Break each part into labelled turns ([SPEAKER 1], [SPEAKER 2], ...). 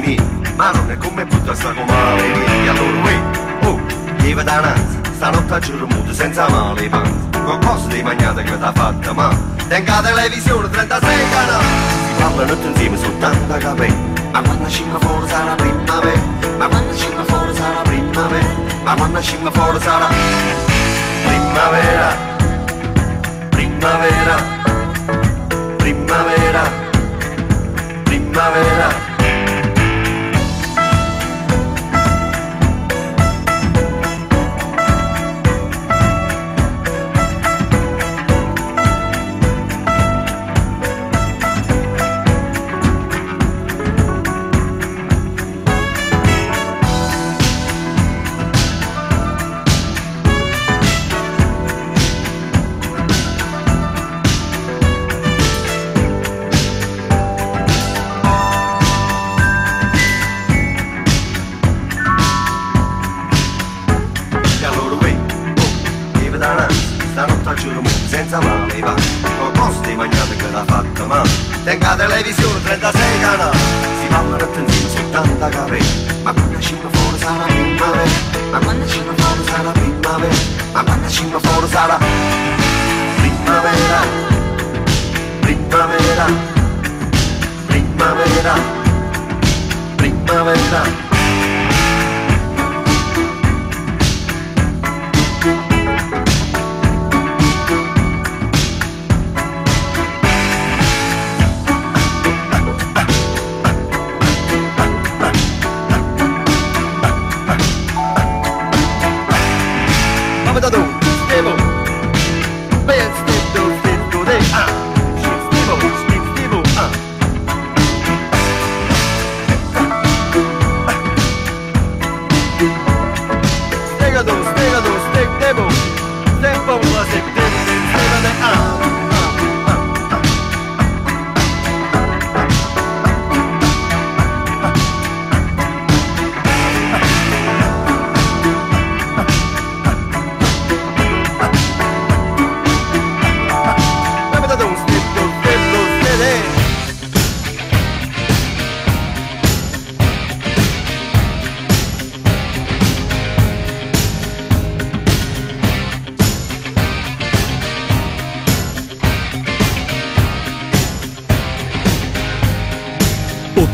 [SPEAKER 1] veni, ma non è come butta sta comare, vedi, allora uè, oh, lieve da nanza, stanotte a giuro senza male i panzi, con cose di magnate che t'ha fatta, ma, tenga televisione 36 canali, si parlano tutti insieme soltanto a capelli, ma quando scima fuori sarà primavera, ma quando scima fuori sarà primavera, ma quando scima fuori sarà primavera, primavera, primavera, primavera. primavera.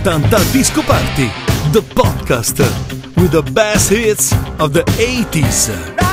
[SPEAKER 2] 80 Disco Party, the podcast with the best hits of the 80s.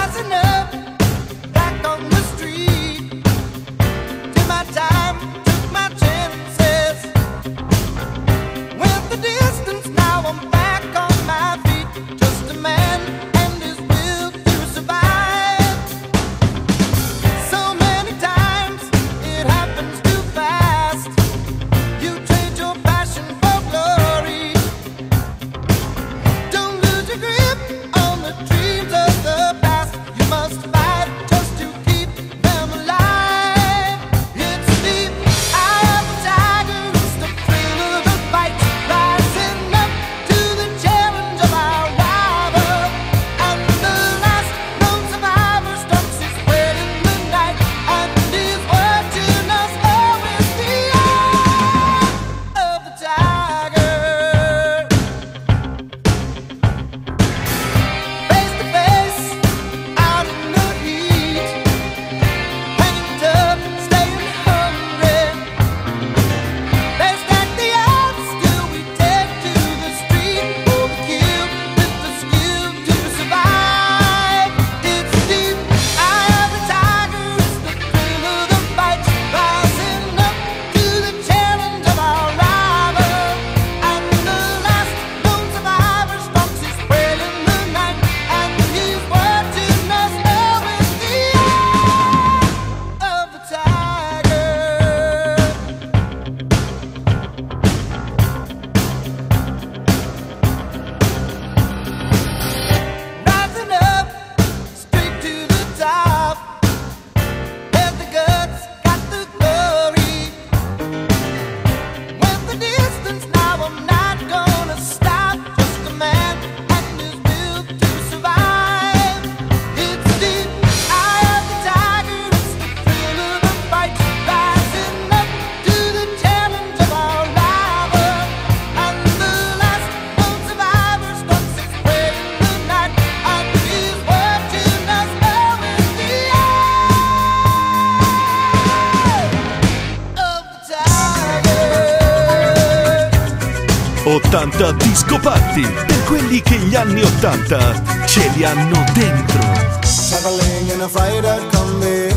[SPEAKER 2] Discopatti per quelli che gli anni Ottanta ce li hanno dentro.
[SPEAKER 3] Traveling in a freighter combi.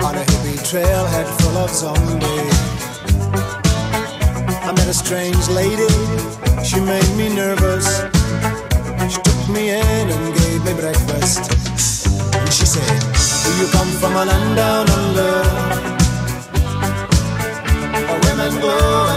[SPEAKER 3] On a hippie trailhead full of zombies. I met a strange lady, she made me nervous. She took me in and gave me breakfast. And she said, do you come from a land down under? Where women go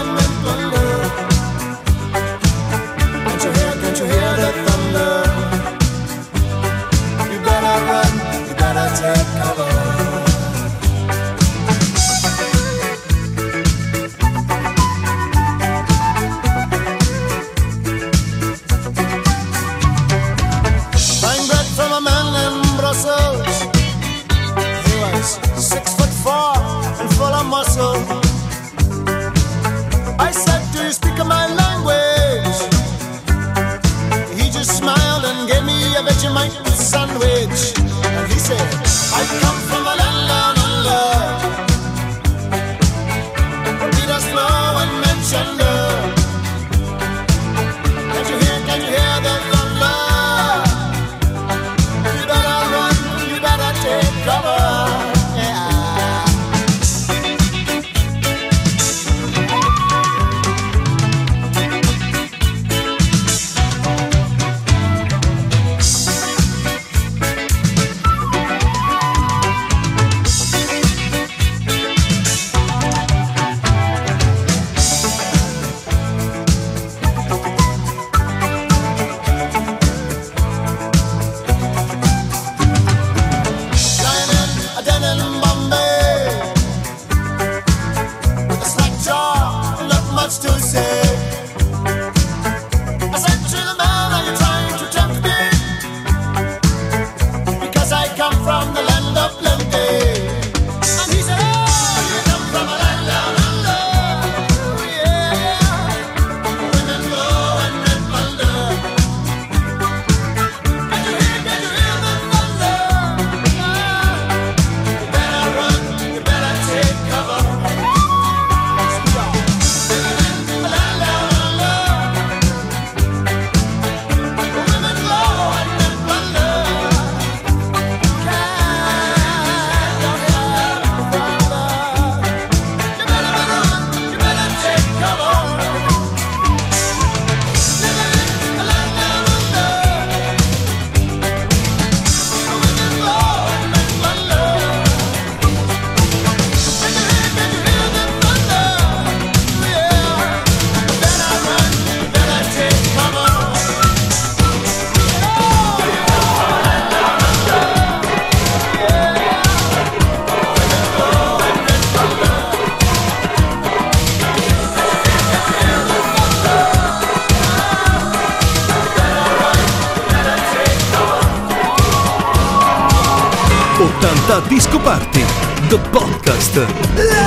[SPEAKER 2] la Disco Party, The Podcast.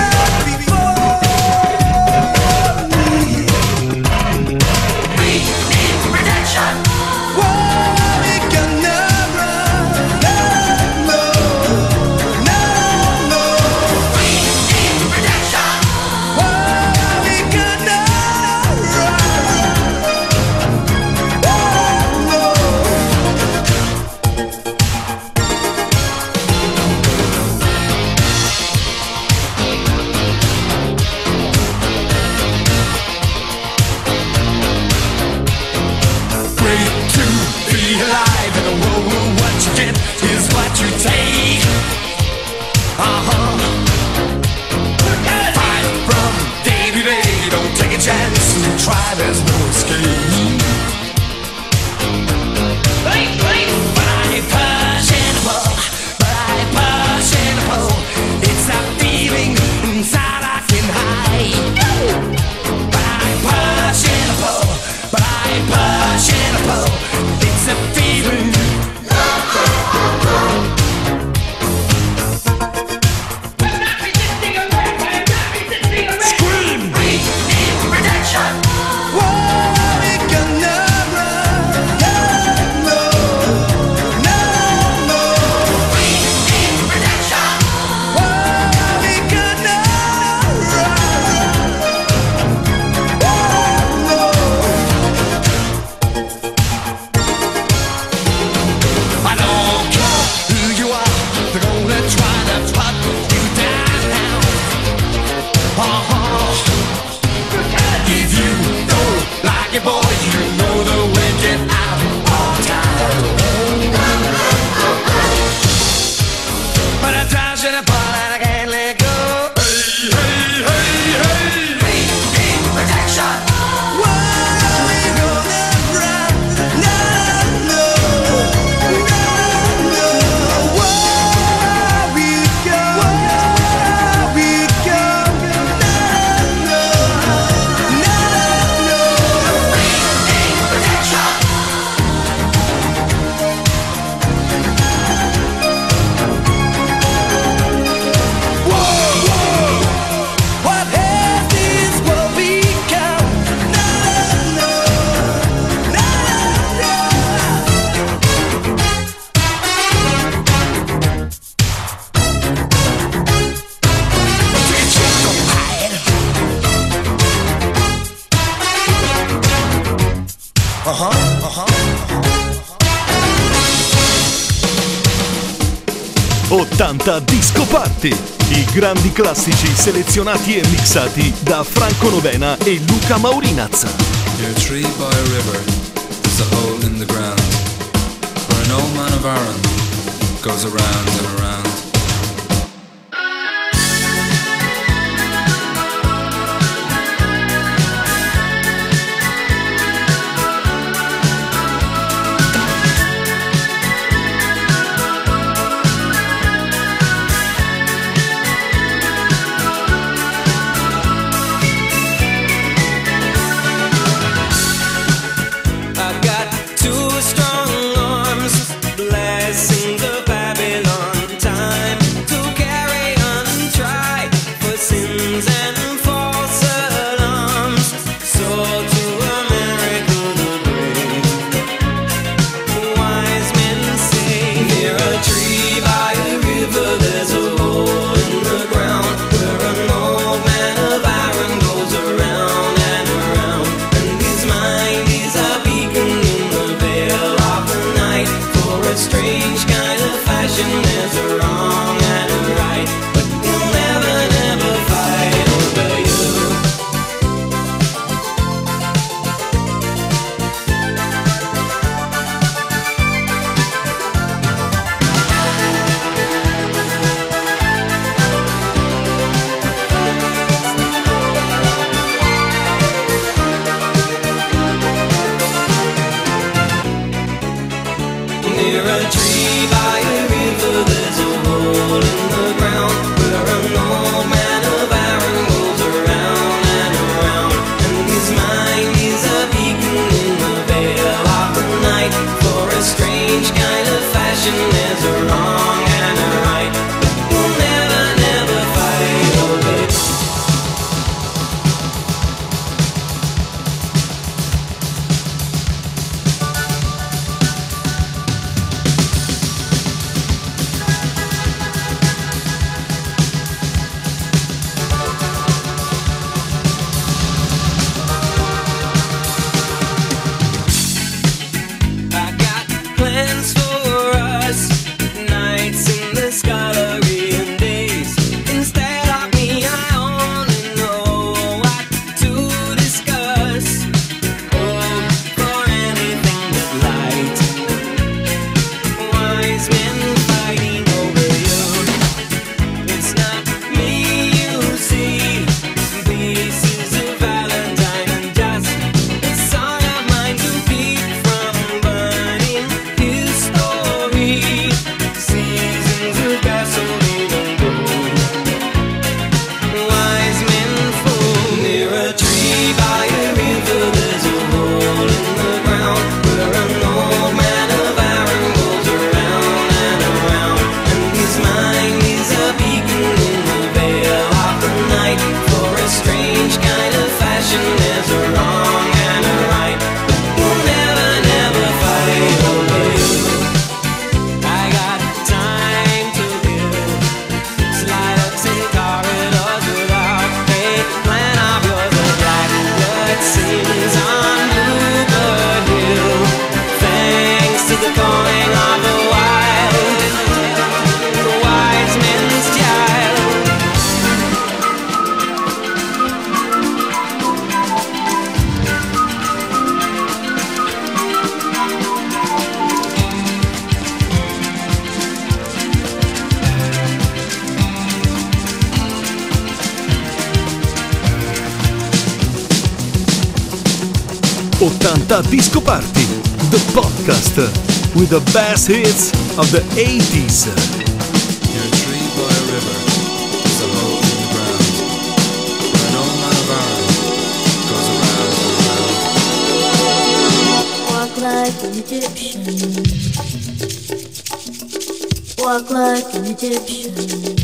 [SPEAKER 2] Party. I grandi classici selezionati e mixati da Franco Novena e Luca Maurinazza.
[SPEAKER 4] Near a tree by a river, there's a hole in the ground, where an old man of Aaron goes around and around.
[SPEAKER 5] straight
[SPEAKER 2] 80 Disco Party, the podcast with the best hits of the 80s.
[SPEAKER 6] Egyptian. Walk like an Egyptian.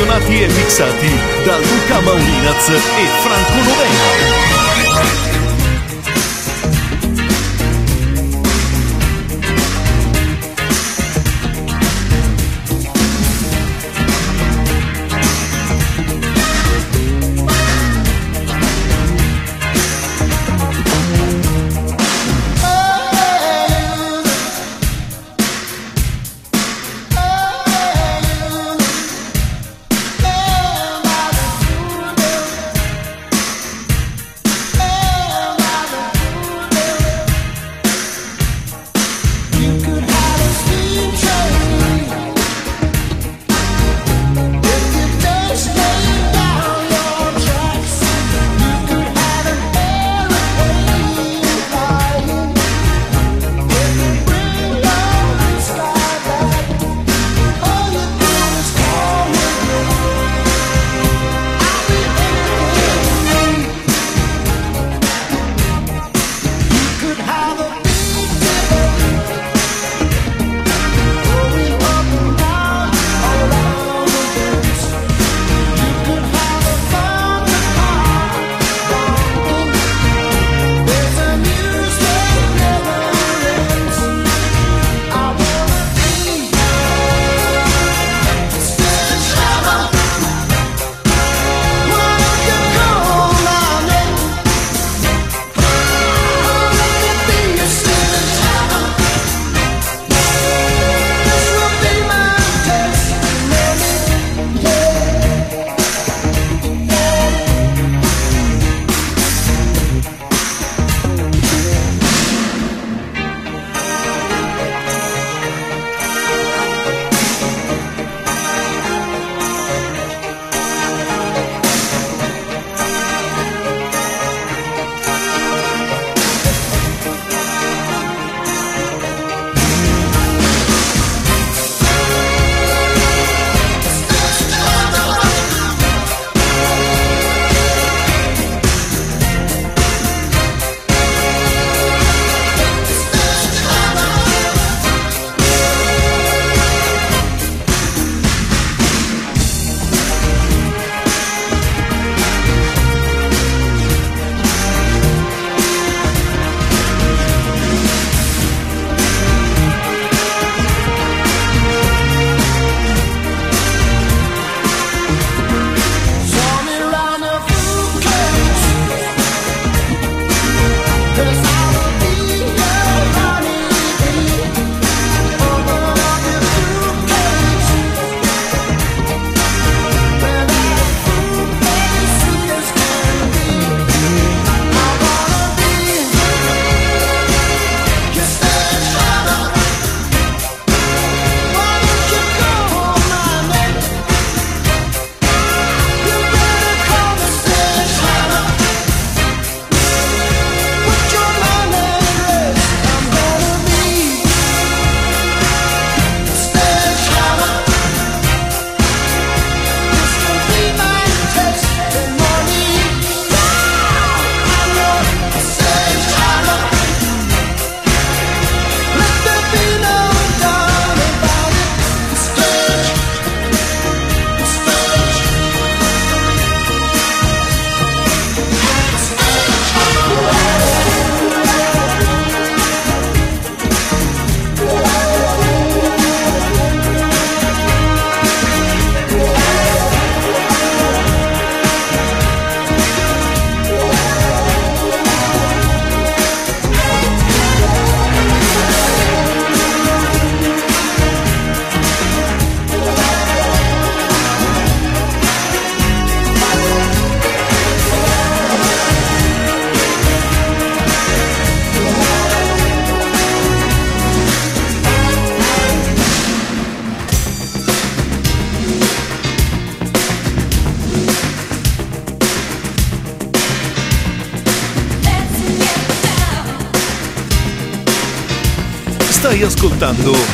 [SPEAKER 2] selezionati e mixati da Luca Maurinaz e Franco Lombardi.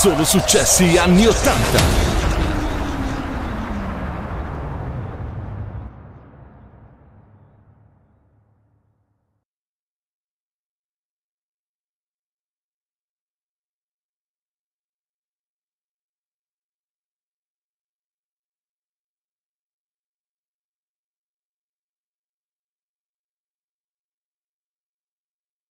[SPEAKER 2] Solo successi anni 80.